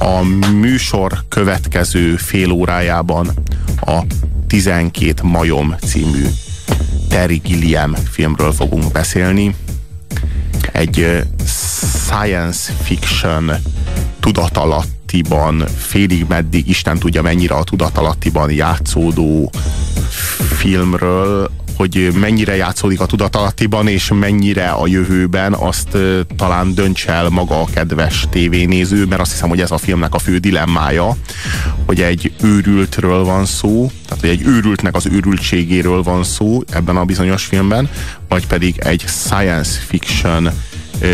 A műsor következő fél órájában a 12 majom című Terry Gilliam filmről fogunk beszélni. Egy science fiction tudatalattiban, félig meddig, Isten tudja mennyire a tudatalattiban játszódó filmről, hogy mennyire játszódik a tudatalattiban, és mennyire a jövőben, azt talán dönts el maga a kedves tévénéző, mert azt hiszem, hogy ez a filmnek a fő dilemmája, hogy egy őrültről van szó, tehát hogy egy őrültnek az őrültségéről van szó ebben a bizonyos filmben, vagy pedig egy science fiction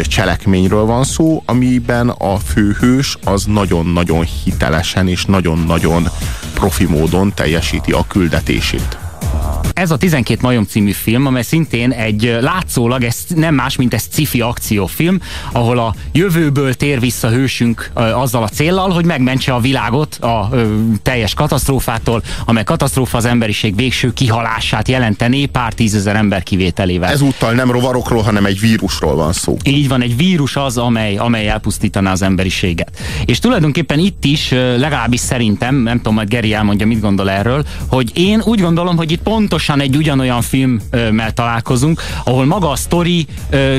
cselekményről van szó, amiben a főhős az nagyon-nagyon hitelesen és nagyon-nagyon profi módon teljesíti a küldetését. Ez a 12 majom című film, amely szintén egy látszólag, ez nem más, mint ez sci-fi akciófilm, ahol a jövőből tér vissza hősünk azzal a céllal, hogy megmentse a világot a teljes katasztrófától, amely katasztrófa az emberiség végső kihalását jelenteni pár tízezer ember kivételével. Ezúttal nem rovarokról, hanem egy vírusról van szó. Így van, egy vírus az, amely, amely elpusztítaná az emberiséget. És tulajdonképpen itt is, legalábbis szerintem, nem tudom, majd Geri elmondja, mit gondol erről, hogy én úgy gondolom, hogy itt pontos pontosan egy ugyanolyan filmmel találkozunk, ahol maga a sztori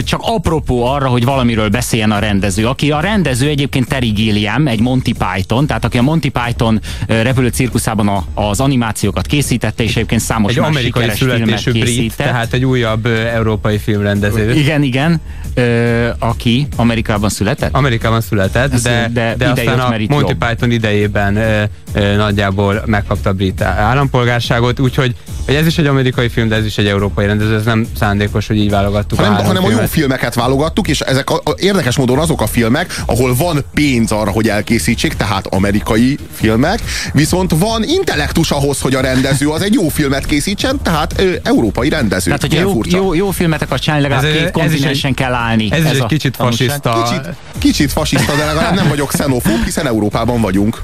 csak apropó arra, hogy valamiről beszéljen a rendező. Aki a rendező egyébként Terry Gilliam, egy Monty Python, tehát aki a Monty Python repülő cirkuszában a, az animációkat készítette, és egyébként számos egy más amerikai filmet készített. Brit, tehát egy újabb európai filmrendező. Igen, igen. Ö, aki Amerikában született? Amerikában született, de, de, de aztán a Monty jobb. Python idejében ö, ö, nagyjából megkapta a brit állampolgárságot, úgyhogy hogy ez is egy amerikai film, de ez is egy európai rendező, ez nem szándékos, hogy így válogattuk. Hanem, a, hanem a jó filmeket válogattuk, és ezek a, a, érdekes módon azok a filmek, ahol van pénz arra, hogy elkészítsék, tehát amerikai filmek, viszont van intellektus ahhoz, hogy a rendező az egy jó filmet készítsen, tehát ö, európai rendező. Tehát, hogyha jó, jó, jó filmet akar csinálni, legalább ez, két kontinensen kell állni. Ez, ez is egy kicsit fasiszta. Kicsit, kicsit fasiszta, de legalább nem vagyok xenofób, hiszen Európában vagyunk.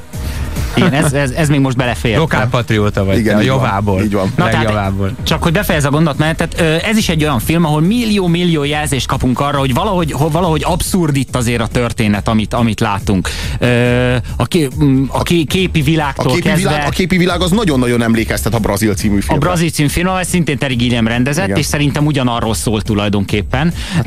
Igen, ez, ez, ez még most belefér. Lokálpatrióta vagy, Igen, a javából. Így van. Na, tehát, csak hogy befejez a gondolatmenetet, ez is egy olyan film, ahol millió-millió jelzést kapunk arra, hogy valahogy, valahogy abszurd itt azért a történet, amit, amit látunk. A, ké, a ké, képi világtól a képi kezdve... Világ, a képi világ az nagyon-nagyon emlékeztet a Brazil című filmre. A Brazil című film, ez szintén Terry Gilliam rendezett, Igen. és szerintem ugyanarról szól tulajdonképpen. Hát,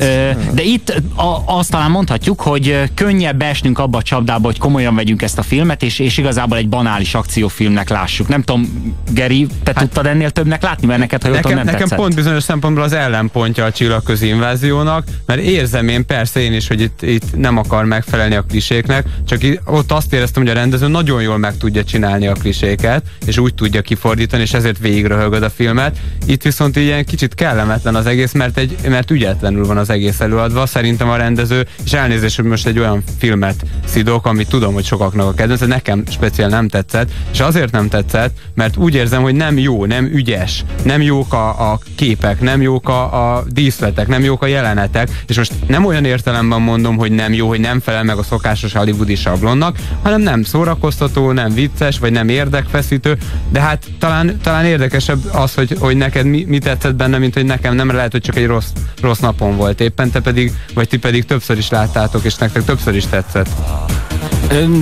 De itt a, azt talán mondhatjuk, hogy könnyebb esnünk abba a csapdába, hogy komolyan vegyünk ezt a filmet, és, és igazából igazából egy banális akciófilmnek lássuk. Nem tudom, Geri, te hát, tudtad ennél többnek látni, mert neked, ha nekem, nem Nekem tetszett. pont bizonyos szempontból az ellenpontja a csillagközi inváziónak, mert érzem én persze én is, hogy itt, itt nem akar megfelelni a kliséknek, csak ott azt éreztem, hogy a rendező nagyon jól meg tudja csinálni a kliséket, és úgy tudja kifordítani, és ezért végigröhögöd a filmet. Itt viszont ilyen kicsit kellemetlen az egész, mert, egy, mert ügyetlenül van az egész előadva. Szerintem a rendező, és elnézést, hogy most egy olyan filmet szidok, amit tudom, hogy sokaknak a kedvenc, nekem speciál nem tetszett, és azért nem tetszett, mert úgy érzem, hogy nem jó, nem ügyes, nem jók a, a képek, nem jók a, a díszletek, nem jók a jelenetek, és most nem olyan értelemben mondom, hogy nem jó, hogy nem felel meg a szokásos hollywoodi sablonnak, hanem nem szórakoztató, nem vicces, vagy nem érdekfeszítő, de hát talán, talán érdekesebb az, hogy, hogy neked mi, mi tetszett benne, mint hogy nekem nem lehet, hogy csak egy rossz, rossz napon volt éppen, te pedig, vagy ti pedig többször is láttátok, és nektek többször is tetszett.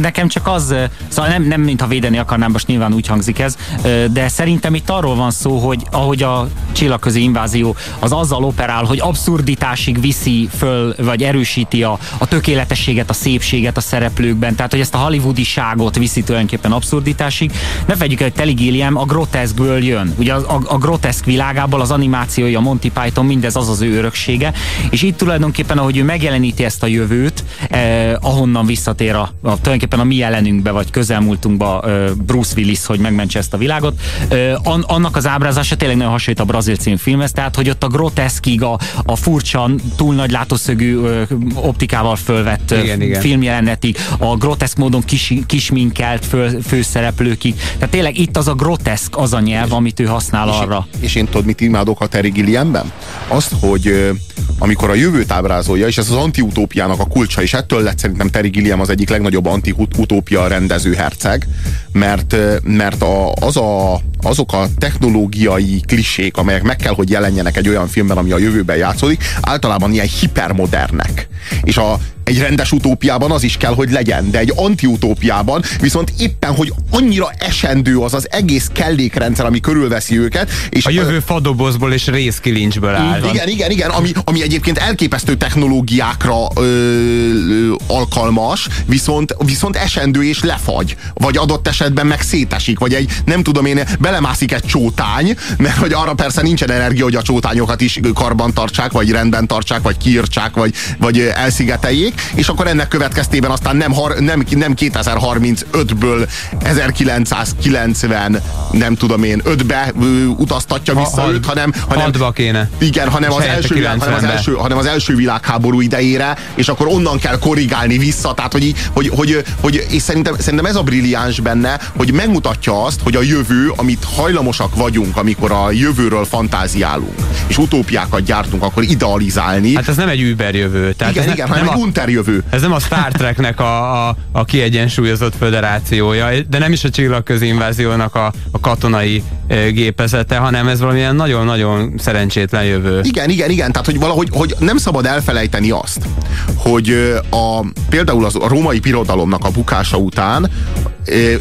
Nekem csak az, szóval nem, nem mintha védeni akarnám, most nyilván úgy hangzik ez, de szerintem itt arról van szó, hogy ahogy a csillagközi invázió az azzal operál, hogy abszurditásig viszi föl, vagy erősíti a, a tökéletességet, a szépséget a szereplőkben, tehát hogy ezt a hollywoodiságot viszi tulajdonképpen abszurditásig. Ne vegyük el, hogy Telly Gilliam a groteszkből jön. Ugye a, a, a groteszk világából az animációja, a Monty Python, mindez az az ő öröksége, és itt tulajdonképpen, ahogy ő megjeleníti ezt a jövőt, eh, ahonnan visszatér a, a tulajdonképpen a mi jelenünkbe, vagy közelmúltunkba Bruce Willis, hogy megmentse ezt a világot. Annak az ábrázása tényleg nagyon hasonlít a brazil filmhez, tehát hogy ott a groteszkig, a, a furcsa, túl nagy látószögű optikával fölvett igen, filmjelenetig, a groteszk módon kis, kisminkelt fő, főszereplőkig. Tehát tényleg itt az a groteszk az a nyelv, amit ő használ és arra. És én tudod, mit imádok a Terry Gilliamben? Azt, hogy amikor a jövőt ábrázolja, és ez az antiutópiának a kulcsa, és ettől lett szerintem Terry Gilliam az egyik legnagyobb anti-utópia rendező herceg, mert, mert a, az a, azok a technológiai klisék, amelyek meg kell, hogy jelenjenek egy olyan filmben, ami a jövőben játszódik, általában ilyen hipermodernek. És a egy rendes utópiában az is kell, hogy legyen, de egy antiutópiában viszont éppen, hogy annyira esendő az az egész kellékrendszer, ami körülveszi őket. És a jövő fadobozból és részkilincsből áll. Igen, igen, igen, ami, ami egyébként elképesztő technológiákra ö, ö, alkalmas, viszont, viszont esendő és lefagy. Vagy adott esetben meg szétesik, vagy egy, nem tudom én, belemászik egy csótány, mert hogy arra persze nincsen energia, hogy a csótányokat is karban tartsák, vagy rendben tartsák, vagy kiírtsák, vagy, vagy elszigeteljék, és akkor ennek következtében aztán nem, nem, nem 2035-ből 1990 nem tudom én, 5-be utaztatja vissza ha, őt, hanem, hanem kéne. Igen, hanem az, első világ, hanem, az első, hanem az első világháború idejére, és akkor onnan kell korrigálni vissza, tehát hogy, hogy, hogy, hogy és szerintem, szerintem ez a brilliáns benne, hogy megmutatja azt, hogy a jövő, amit hajlamosak vagyunk, amikor a jövőről fantáziálunk, és utópiákat gyártunk, akkor idealizálni. Hát ez nem egy Uber jövő. Tehát igen, igen, hanem egy jövő. Ez nem a Star Treknek a, a, a kiegyensúlyozott föderációja, de nem is a csillagközi inváziónak a, a katonai e, gépezete, hanem ez valamilyen nagyon-nagyon szerencsétlen jövő. Igen, igen, igen. Tehát, hogy valahogy hogy nem szabad elfelejteni azt, hogy a, például az, a római birodalomnak a bukása után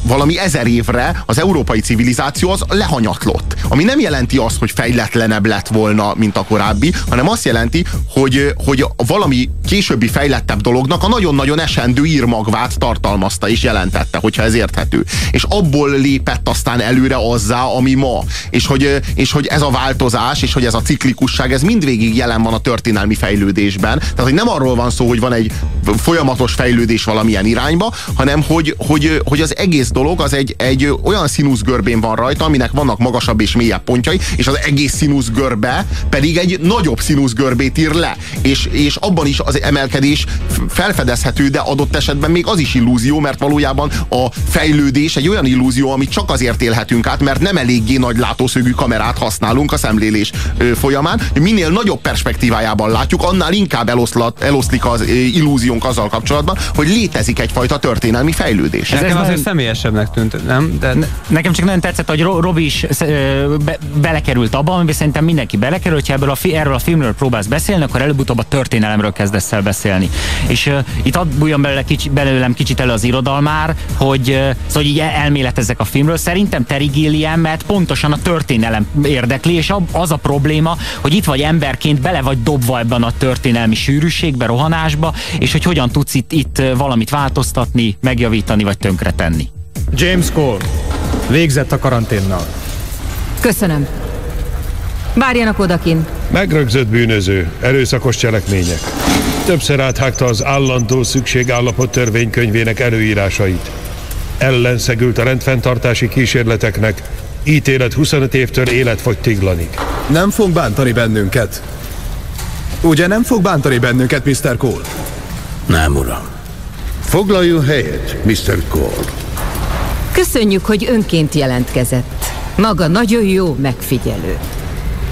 valami ezer évre az európai civilizáció az lehanyatlott. Ami nem jelenti azt, hogy fejletlenebb lett volna, mint a korábbi, hanem azt jelenti, hogy, hogy valami későbbi fejlettebb dolognak a nagyon-nagyon esendő írmagvát tartalmazta és jelentette, hogyha ez érthető. És abból lépett aztán előre azzá, ami ma. És hogy, és hogy ez a változás, és hogy ez a ciklikusság, ez mindvégig jelen van a történelmi fejlődésben. Tehát, hogy nem arról van szó, hogy van egy folyamatos fejlődés valamilyen irányba, hanem hogy, hogy, hogy az egész dolog az egy, egy olyan színuszgörbén van rajta, aminek vannak magasabb és mélyebb pontjai, és az egész színuszgörbe pedig egy nagyobb színuszgörbét ír le. És, és abban is az emelkedés felfedezhető, de adott esetben még az is illúzió, mert valójában a fejlődés egy olyan illúzió, amit csak azért élhetünk át, mert nem eléggé nagy látószögű kamerát használunk a szemlélés folyamán. Minél nagyobb perspektívájában látjuk, annál inkább eloszlat, eloszlik az illúziónk azzal kapcsolatban, hogy létezik egyfajta történelmi fejlődés. Ez, ez azért személyesebbnek tűnt, nem? De... Ne, nekem csak nagyon tetszett, hogy Robi is be, belekerült abba, amiben szerintem mindenki belekerül, hogyha ebből a, erről a filmről próbálsz beszélni, akkor előbb-utóbb a történelemről kezdesz el beszélni. És uh, itt ad bújjon belőle kicsi, belőlem kicsit elő az irodalmár, hogy, uh, szóval, hogy így elméletezzek a filmről. Szerintem Terry Gilliamet pontosan a történelem érdekli, és az a probléma, hogy itt vagy emberként bele vagy dobva ebben a történelmi sűrűségbe, rohanásba, és hogy hogyan tudsz itt, itt valamit változtatni, megjavítani vagy tönkretenni. James Cole. Végzett a karanténnal. Köszönöm. Várjanak odakin. Megrögzött bűnöző, erőszakos cselekmények. Többször áthágta az állandó szükségállapot törvénykönyvének előírásait. Ellenszegült a rendfenntartási kísérleteknek, ítélet 25 évtől életfogytiglanig. Nem fog bántani bennünket. Ugye nem fog bántani bennünket, Mr. Cole? Nem, uram. Foglaljon helyet, Mr. Cole. Köszönjük, hogy önként jelentkezett. Maga nagyon jó megfigyelő.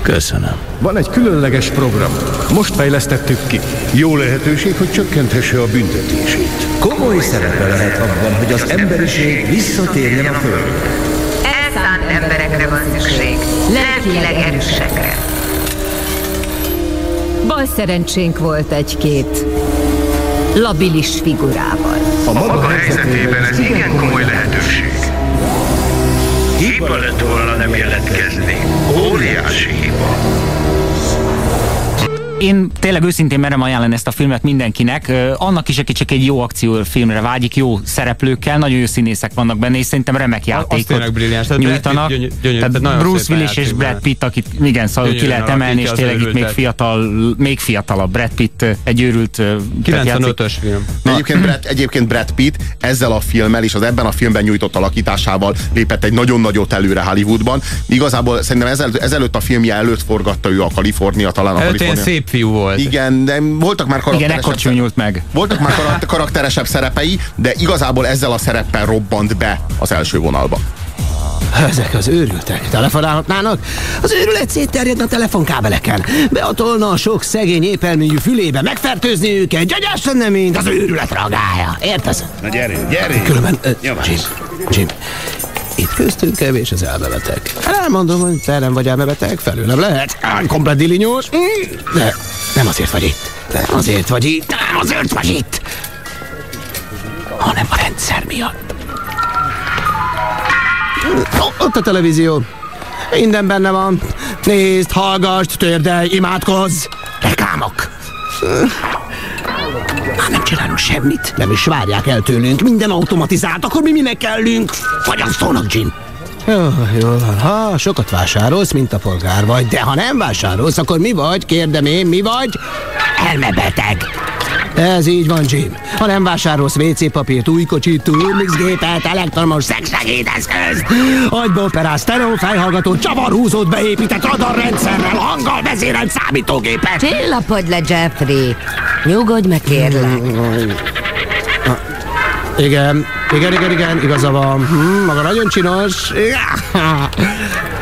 Köszönöm. Van egy különleges program. Most fejlesztettük ki. Jó lehetőség, hogy csökkenthesse a büntetését. Komoly szerepe lehet abban, hogy az emberiség visszatérjen a földre. Elszánt emberekre van szükség. Lelkileg erősekre. Bal szerencsénk volt egy-két labilis figurával. A maga helyzetében ez igen komoly én tényleg őszintén merem ajánlani ezt a filmet mindenkinek. Annak is, aki csak egy jó akciófilmre vágyik, jó szereplőkkel, nagyon jó színészek vannak benne, és szerintem remek játékot nyújtanak. Gyönyör, gyönyör, tehát Bruce Willis és Brad Pitt, akit igen, szóval ki lehet emelni, és tényleg itt még fiatal, még fiatalabb Brad Pitt, egy őrült 95-ös film. Egyébként Brad, egyébként Brad Pitt ezzel a filmmel és az ebben a filmben nyújtott alakításával lépett egy nagyon nagyot előre Hollywoodban. Igazából szerintem ezel, ezelőtt a filmje előtt forgatta ő a Kalifornia, talán a Kalifornia. szép fiú volt. Igen, de voltak már karakteresebb, Igen, nyúlt meg. Voltak már karakteresebb szerepei, de igazából ezzel a szereppel robbant be az első vonalba. Ezek az őrültek telefonálhatnának? Az őrület szétterjedne a telefonkábeleken. Beatolna a sok szegény épelműjű fülébe, megfertőzni őket, gyagyás lenne, mint az őrület ragája. Értesz? Na gyere, gyere! Különben, uh, Jim, Jim, itt köztünk kevés az elmebeteg. Elmondom, hogy te nem vagy elmebeteg, felőlem lehet. Komplet dilinyós, de nem azért vagy itt. Nem azért vagy itt, nem azért vagy itt, hanem a rendszer miatt. Ott a televízió. Minden benne van. Nézd, hallgass, térdelj, imádkozz. Reklámok. Már nem csinálunk semmit. Nem is várják el tőlünk. Minden automatizált, akkor mi minek kellünk? Fogyasztónak, Jim. Jó, jó van. Ha sokat vásárolsz, mint a polgár vagy, de ha nem vásárolsz, akkor mi vagy? Kérdem én, mi vagy? Elmebeteg. Ez így van, Jim. Ha nem vásárolsz WC papírt, új kocsit, turmixgépet, elektromos szexsegédeszközt, agyba operálsz, stereo fejhallgató, csavarhúzót beépített radarrendszerrel, hanggal vezérelt számítógépet. Csillapodj le, Jeffrey. Nyugodj meg, kérlek. Igen, igen, igen, igen, igaza van. Hm, maga nagyon csinos.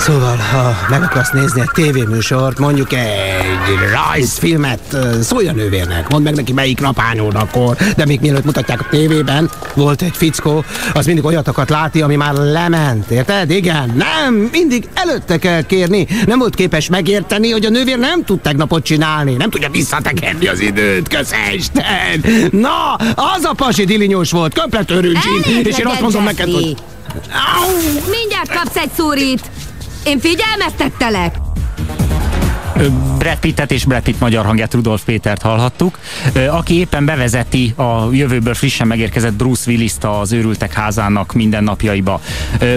Szóval, ha meg akarsz nézni egy tévéműsort, mondjuk egy rajzfilmet, szólj a nővérnek, mondd meg neki melyik napányod akkor, de még mielőtt mutatják a tévében, volt egy fickó, az mindig olyat akart látni, ami már lement, érted? Igen, nem, mindig előtte kell kérni. Nem volt képes megérteni, hogy a nővér nem tud tegnapot csinálni, nem tudja visszatekerni az időt, köszönsten. Na, az a pasi dilinyós volt, komplet örült, Jim, és én azt mondom neked, hogy... Mindjárt kapsz egy szúrit. Én figyelmeztettelek. Ö, Brad Pittet és Brad Pitt magyar hangját Rudolf Pétert hallhattuk, aki éppen bevezeti a jövőből frissen megérkezett Bruce Willis-t az őrültek házának mindennapjaiba.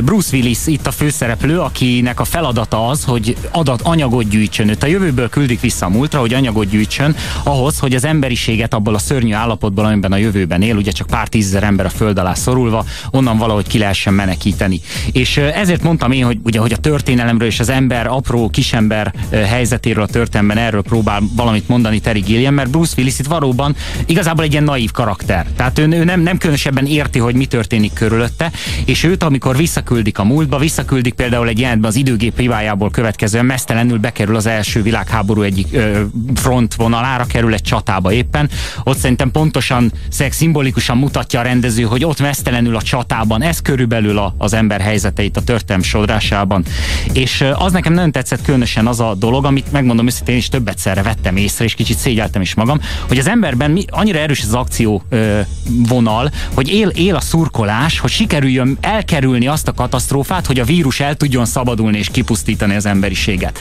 Bruce Willis itt a főszereplő, akinek a feladata az, hogy adat, anyagot gyűjtsön. Őt a jövőből küldik vissza a múltra, hogy anyagot gyűjtsön ahhoz, hogy az emberiséget abból a szörnyű állapotból, amiben a jövőben él, ugye csak pár tízezer ember a föld alá szorulva, onnan valahogy ki lehessen menekíteni. És ezért mondtam én, hogy ugye, hogy a történelemről és az ember, apró kisember helyzetéről a történelemben erről próbál valamit mondani Terry Gilliam, mert Bruce Willis itt valóban igazából egy ilyen naív karakter. Tehát ő, ő nem, nem különösebben érti, hogy mi történik körülötte, és őt, amikor visszaküldik a múltba, visszaküldik például egy jelentben az időgép hibájából következően mesztelenül bekerül az első világháború egyik ö, front vonalára, kerül egy csatába éppen. Ott szerintem pontosan, szimbolikusan mutatja a rendező, hogy ott mesztelenül a csatában, ez körülbelül a, az ember helyzeteit a történelem sodrásában. És az nekem nagyon tetszett különösen az a dolog, amit megmondom őszintén is többet szerre vettem észre, és kicsit szégyeltem is magam, hogy az emberben mi, annyira erős az akció ö, vonal, hogy él, él a szurkolás, hogy sikerüljön elkerülni azt a katasztrófát, hogy a vírus el tudjon szabadulni és kipusztítani az emberiséget.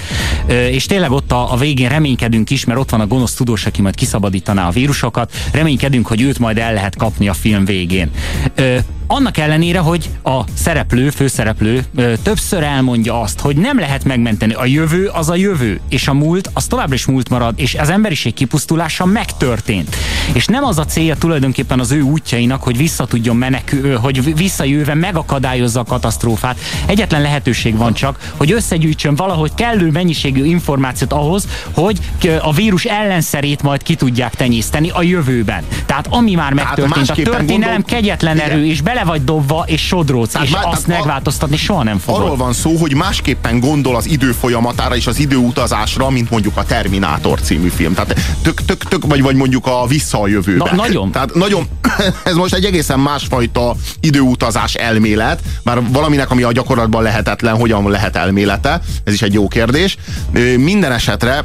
Ö, és tényleg ott a, a végén reménykedünk is, mert ott van a gonosz tudós, aki majd kiszabadítaná a vírusokat, reménykedünk, hogy őt majd el lehet kapni a film végén. Ö, annak ellenére, hogy a szereplő, főszereplő többször elmondja azt, hogy nem lehet megmenteni. A jövő az a jövő, és a múlt az továbbra is múlt marad, és az emberiség kipusztulása megtörtént. És nem az a célja tulajdonképpen az ő útjainak, hogy vissza tudjon menekül, hogy visszajöve megakadályozza a katasztrófát. Egyetlen lehetőség van csak, hogy összegyűjtsön valahogy kellő mennyiségű információt ahhoz, hogy a vírus ellenszerét majd ki tudják tenyészteni a jövőben. Tehát ami már megtörtént, a történelem gondol- kegyetlen Igen. erő, és bele vagy dobva, és sodróc, Tehát és má- azt megváltoztatni soha nem fogod. Arról van szó, hogy másképpen gondol az idő folyamatára és az időutazásra, mint mondjuk a Terminátor című film. Tehát tök, tök, tök vagy, vagy mondjuk a Vissza a jövőbe. Na, nagyon. Tehát nagyon, ez most egy egészen másfajta időutazás elmélet, bár valaminek, ami a gyakorlatban lehetetlen, hogyan lehet elmélete, ez is egy jó kérdés. Minden esetre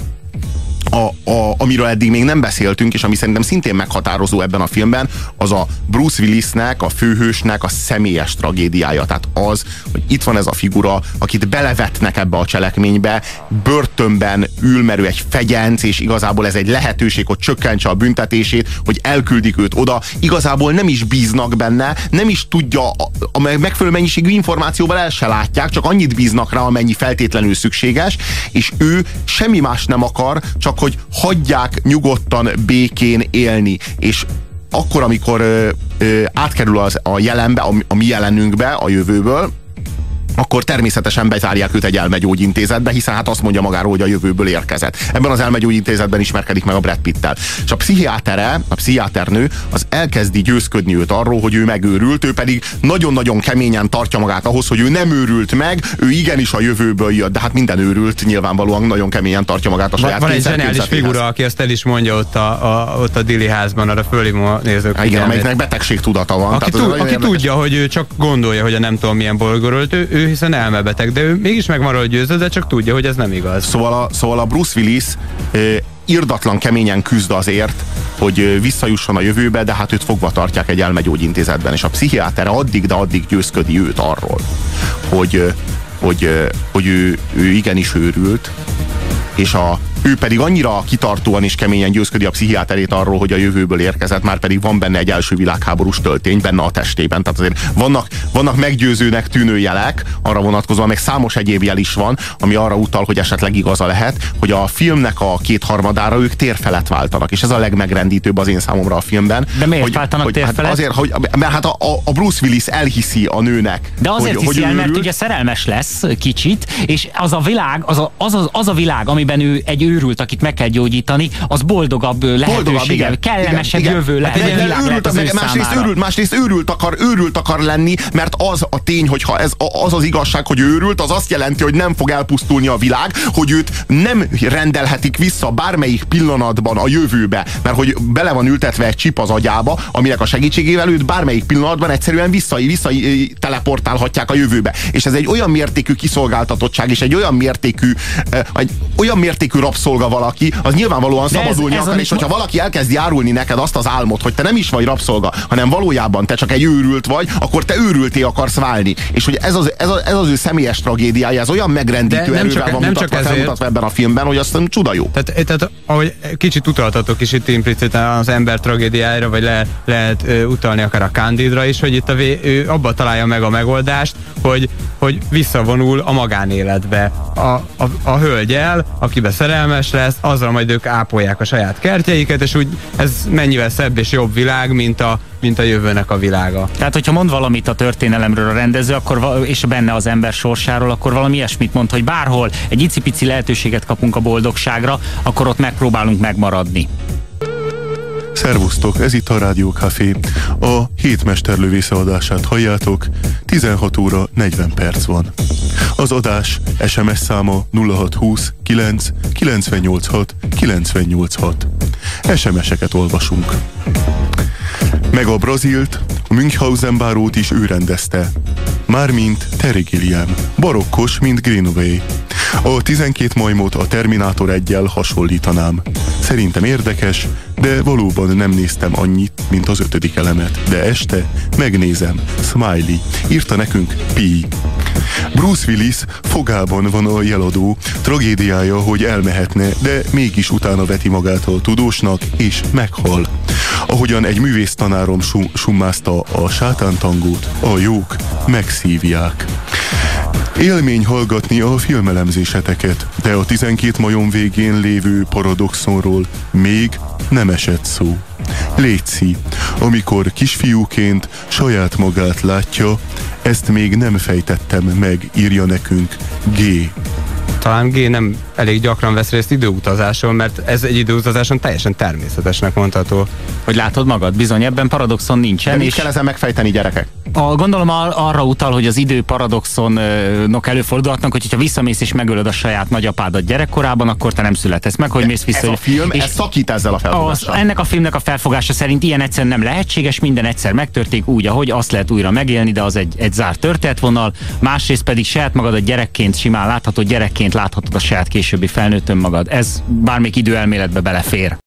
a, a, amiről eddig még nem beszéltünk, és ami szerintem szintén meghatározó ebben a filmben, az a Bruce Willisnek, a főhősnek a személyes tragédiája. Tehát az, hogy itt van ez a figura, akit belevetnek ebbe a cselekménybe, börtönben ül, mert egy fegyenc, és igazából ez egy lehetőség, hogy csökkentse a büntetését, hogy elküldik őt oda. Igazából nem is bíznak benne, nem is tudja, a, a megfelelő mennyiségű információval el se látják, csak annyit bíznak rá, amennyi feltétlenül szükséges, és ő semmi más nem akar, csak hogy hagyják nyugodtan békén élni, és akkor, amikor ö, ö, átkerül az, a jelenbe, a, a mi jelenünkbe, a jövőből, akkor természetesen bezárják őt egy elmegyógyintézetbe, hiszen hát azt mondja magáról, hogy a jövőből érkezett. Ebben az elmegyógyintézetben ismerkedik meg a Brad Pittel. És a pszichiátere, a pszichiáternő, az elkezdi győzködni őt arról, hogy ő megőrült, ő pedig nagyon-nagyon keményen tartja magát ahhoz, hogy ő nem őrült meg, ő igenis a jövőből jött, de hát minden őrült nyilvánvalóan nagyon keményen tartja magát a saját van egy zseniális figura, aki ezt el is mondja ott a, a, ott a Dili házban, arra fölhívom a nézők Igen, amelyiknek betegség tudata van. Aki, tehát tud, aki tudja, hogy ő csak gondolja, hogy a nem tudom milyen bolygóról, ő, ő hiszen elmebeteg, de ő mégis meg van róla győződve, csak tudja, hogy ez nem igaz. Szóval a, szóval a Bruce Willis ö, irdatlan keményen küzd azért, hogy visszajusson a jövőbe, de hát őt fogva tartják egy elmegyógyintézetben, és a pszichiátere addig, de addig győzködi őt arról, hogy, hogy, hogy ő, ő igenis őrült, és a, ő pedig annyira kitartóan és keményen győzködi a pszichiáterét arról, hogy a jövőből érkezett, már pedig van benne egy első világháborús töltény benne a testében. Tehát azért vannak, vannak meggyőzőnek tűnő jelek arra vonatkozóan, meg számos egyéb jel is van, ami arra utal, hogy esetleg igaza lehet, hogy a filmnek a kétharmadára ők térfelet váltanak, és ez a legmegrendítőbb az én számomra a filmben. De miért hogy, váltanak hogy, térfelet? Hát azért, hogy, mert hát a, a Bruce Willis elhiszi a nőnek. De azért hogy, hiszi hogy el, mert ugye szerelmes lesz kicsit, és az a világ, az a, az, a, az a világ, amiben ő egy őrült, akit meg kell gyógyítani, az boldogabb lehetősége, kellemesebb igen, jövő Hát lehet. egy őrült, az meg, másrészt, őrült, másrészt őrült akar, őrült akar lenni, mert az a tény, hogy ha ez az az igazság, hogy őrült, az azt jelenti, hogy nem fog elpusztulni a világ, hogy őt nem rendelhetik vissza bármelyik pillanatban a jövőbe, mert hogy bele van ültetve egy csip az agyába, aminek a segítségével őt bármelyik pillanatban egyszerűen vissza, vissza teleportálhatják a jövőbe. És ez egy olyan mértékű kiszolgáltatottság, és egy olyan mértékű, egy olyan mértékű rabszolga valaki, az nyilvánvalóan De ez- szabadulni ez akar, amit és hogyha valaki elkezdi árulni neked azt az álmot, hogy te nem is vagy rabszolga, hanem valójában te csak egy őrült vagy, akkor te őrülté akarsz válni. És hogy ez az, ez, az, ez az ő személyes tragédiája, ez olyan megrendítő nem erővel csak- van nem mutatva, csak felmutatva ebben a filmben, hogy azt csuda jó. Tehát, tehát ahogy kicsit utaltatok is itt impliciten az ember tragédiájára, vagy le, lehet ö, utalni akár a Candidra is, hogy itt a vé, ő abba találja meg a megoldást, hogy, hogy visszavonul a magánéletbe. A, a, a hölgyel, akibe szerelmes lesz, azzal majd ők ápolják a saját kertjeiket, és úgy ez mennyivel szebb és jobb világ, mint a, mint a jövőnek a világa. Tehát, hogyha mond valamit a történelemről a rendező, akkor, és benne az ember sorsáról, akkor valami ilyesmit mond, hogy bárhol egy icipici lehetőséget kapunk a boldogságra, akkor ott megpróbálunk megmaradni. Szervusztok, ez itt a Rádió Café. A hét mesterlövésze adását halljátok, 16 óra 40 perc van. Az adás SMS száma 0620 9 986 986. SMS-eket olvasunk. Meg a Brazilt, a Münchhausen bárót is ő rendezte. Mármint Terry Gilliam, barokkos, mint Greenway. A 12 majmot a Terminátor egyel hasonlítanám. Szerintem érdekes, de valóban nem néztem annyit, mint az ötödik elemet. De este megnézem. Smiley. Írta nekünk Pi. Bruce Willis fogában van a jeladó, tragédiája, hogy elmehetne, de mégis utána veti magát a tudósnak, és meghal. Ahogyan egy művész tanárom sum- summázta a sátántangót, a jók megszívják. Élmény hallgatni a filmelemzéseteket, de a 12 majom végén lévő paradoxonról még nem esett szó. Léci, amikor kisfiúként saját magát látja, ezt még nem fejtettem meg, írja nekünk G. Talán G nem elég gyakran vesz részt időutazáson, mert ez egy időutazáson teljesen természetesnek mondható. Hogy látod magad, bizony ebben paradoxon nincsen. De és kell ezen megfejteni, gyerekek? a, gondolom ar- arra utal, hogy az idő paradoxonok előfordulhatnak, hogy ha visszamész és megölöd a saját nagyapádat gyerekkorában, akkor te nem születesz meg, hogy mész vissza. Ez a film, és ez szakít ezzel a felfogással. ennek a filmnek a felfogása szerint ilyen egyszer nem lehetséges, minden egyszer megtörténik úgy, ahogy azt lehet újra megélni, de az egy, egy zárt történetvonal. Másrészt pedig saját magad a gyerekként, simán láthatod, gyerekként láthatod a saját későbbi felnőtt önmagad. Ez bármelyik időelméletbe belefér.